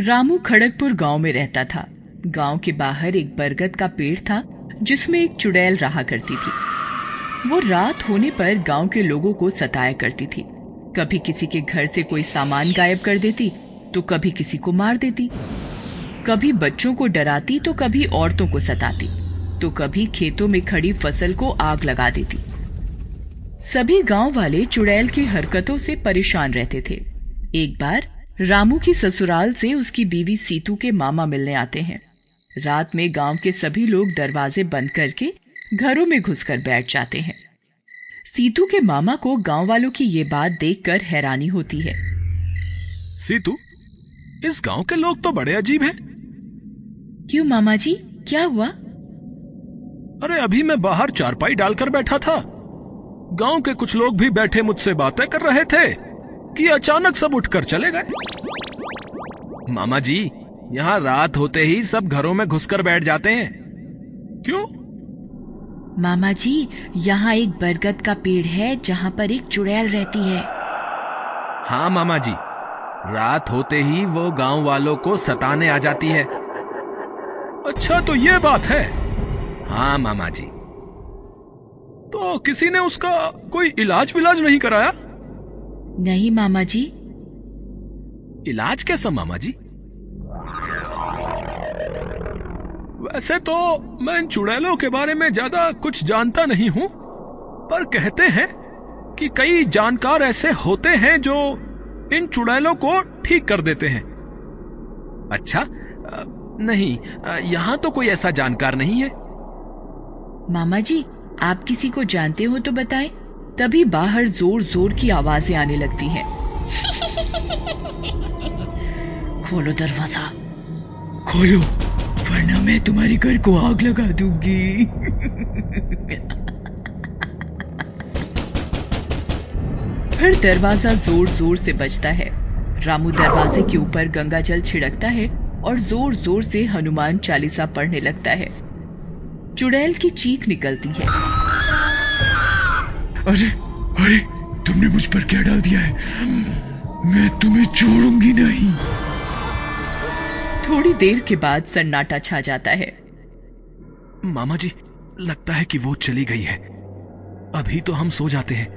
रामू खड़गपुर गाँव में रहता था। गाँव के बाहर एक बरगद का पेड़ था, जिसमें एक चुड़ैल रहा करती थी। वो रात होने पर गाँव के लोगों को सताया करती थी। कभी किसी के घर से कोई सामान गायब कर देती तो कभी किसी को मार देती। कभी बच्चों को डराती तो कभी औरतों को सताती। तो कभी खेतों में खड़ी फ़सल को आग लगा देती। सभी गाँव वाले चुड़ैल की हरकतों से परेशान रहते थे। एक बार रामू की ससुराल से उसकी बीवी सीतू के मामा मिलने आते हैं। रात में गाँव के सभी लोग दरवाजे बंद करके घरों में घुसकर बैठ जाते हैं। सीतू के मामा को गाँव वालों की ये बात देखकर हैरानी होती है। सीतू इस गाँव के लोग तो बड़े अजीब हैं। क्यों मामा जी क्या हुआ? अरे अभी मैं बाहर चारपाई डालकर बैठा था। गाँव के कुछ लोग भी बैठे मुझसे बातें कर रहे थे। कि अचानक सब उठकर चले गए। मामा जी यहाँ रात होते ही सब घरों में घुसकर बैठ जाते हैं। क्यों? मामा जी यहाँ एक बरगद का पेड़ है जहाँ पर एक चुड़ैल रहती है। हाँ मामा जी। रात होते ही वो गाँव वालों को सताने आ जाती है। अच्छा तो ये बात है। हाँ मामा जी। तो किसी ने उसका कोई इलाज विलाज नहीं कराया? नहीं मामा जी। इलाज कैसा मामा जी? वैसे तो मैं इन चुड़ैलों के बारे में ज़्यादा कुछ जानता नहीं हूँ पर कहते हैं कि कई जानकार ऐसे होते हैं जो इन चुड़ैलों को ठीक कर देते हैं। अच्छा नहीं यहाँ तो कोई ऐसा जानकार नहीं है। मामा जी आप किसी को जानते हो तो बताएँ। तभी बाहर ज़ोर ज़ोर की आवाज़ें आने लगती हैं। खोलो दरवाज़ा। खोलो, वरना मैं तुम्हारे घर को आग लगा दूँगी। फिर दरवाज़ा ज़ोर ज़ोर से बजता है। रामू दरवाजे के ऊपर गंगा जल छिड़कता है और ज़ोर ज़ोर से हनुमान चालीसा पढ़ने लगता है। चुड़ैल की चीख निकलती है। अरे अरे तुमने मुझ पर क्या डाल दिया है? मैं तुम्हें छोड़ूँगी नहीं। थोड़ी देर के बाद सन्नाटा छा जाता है। मामा जी लगता है कि वो चली गई है। अभी तो हम सो जाते हैं।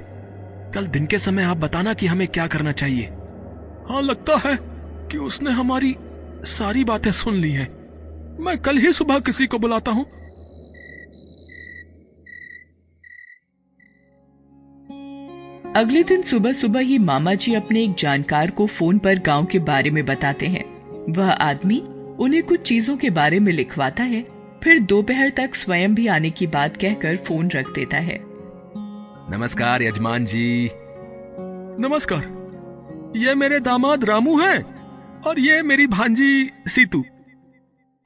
कल दिन के समय आप बताना कि हमें क्या करना चाहिए। हाँ लगता है कि उसने हमारी सारी बातें सुन ली हैं। मैं कल ही सुबह किसी को बुलाता हूँ। अगले दिन सुबह सुबह ही मामा जी अपने एक जानकार को फ़ोन पर गाँव के बारे में बताते हैं। वह आदमी उन्हें कुछ चीज़ों के बारे में लिखवाता है फिर दोपहर तक स्वयं भी आने की बात कहकर फ़ोन रख देता है। नमस्कार यजमान जी। नमस्कार। ये मेरे दामाद रामू हैं और ये मेरी भांजी सीतू।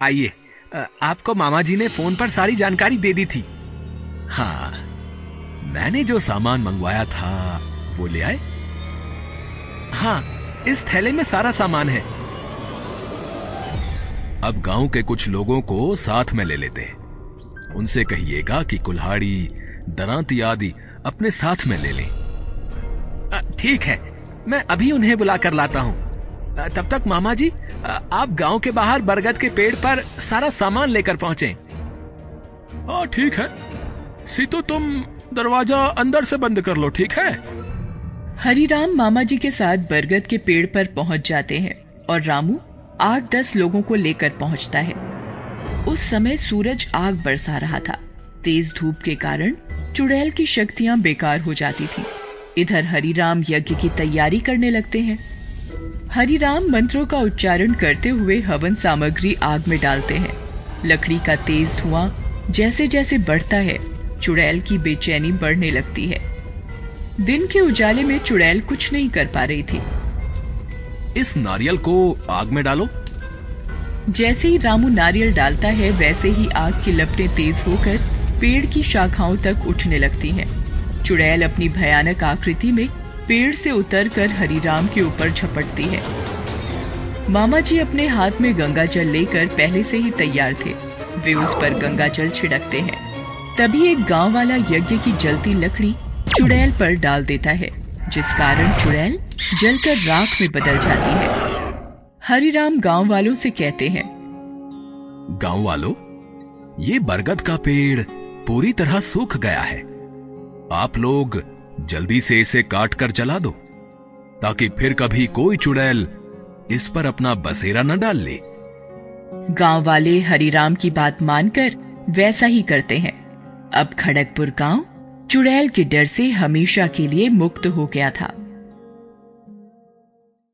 आइए आपको मामा जी ने फ़ोन पर सारी जानकारी दे दी थी। हाँ मैंने जो सामान मंगवाया था, वो ले आए। हाँ इस थैले में सारा सामान है। अब गाँव के कुछ लोगों को साथ में ले लेते हैं। उनसे कहिएगा कि कुल्हाड़ी, दरांती आदि अपने साथ में ले लें। ठीक है, मैं अभी उन्हें बुलाकर लाता हूँ। तब तक मामा जी आप गाँव के बाहर बरगद के पेड़ पर सारा सामान लेकर पहुँचे। हाँ ठीक है। सीतू, तुम दरवाज़ा अंदर से बंद कर लो, ठीक है? हरिराम मामा जी के साथ बरगद के पेड़ पर पहुँच जाते हैं और रामू आठ दस लोगों को लेकर पहुँचता है। उस समय सूरज आग बरसा रहा था। तेज धूप के कारण चुड़ैल की शक्तियाँ बेकार हो जाती थी। इधर हरिराम यज्ञ की तैयारी करने लगते हैं। हरिराम मंत्रों का उच्चारण करते हुए हवन सामग्री आग में डालते हैं। लकड़ी का तेज धुआँ जैसे जैसे बढ़ता है चुड़ैल की बेचैनी बढ़ने लगती है। दिन के उजाले में चुड़ैल कुछ नहीं कर पा रही थी। इस नारियल को आग में डालो। जैसे ही रामू नारियल डालता है वैसे ही आग की लपटें तेज होकर पेड़ की शाखाओं तक उठने लगती हैं। चुड़ैल अपनी भयानक आकृति में पेड़ से उतरकर हरिराम के ऊपर झपटती है। मामा जी अपने हाथ में गंगा जल लेकर पहले से ही तैयार थे। वे उस पर गंगा जल छिड़कते हैं। तभी एक गाँव वाला यज्ञ की जलती लकड़ी चुड़ैल पर डाल देता है जिस कारण चुड़ैल जलकर राख में बदल जाती है। हरिराम गाँव वालों से कहते हैं गाँव वालों ये बरगद का पेड़ पूरी तरह सूख गया है। आप लोग जल्दी से इसे काट कर जला दो ताकि फिर कभी कोई चुड़ैल इस पर अपना बसेरा न डाल ले। गाँव वाले हरिराम की बात मानकर वैसा ही करते हैं। अब खड़गपुर गाँव चुड़ैल के डर से हमेशा के लिए मुक्त हो गया था।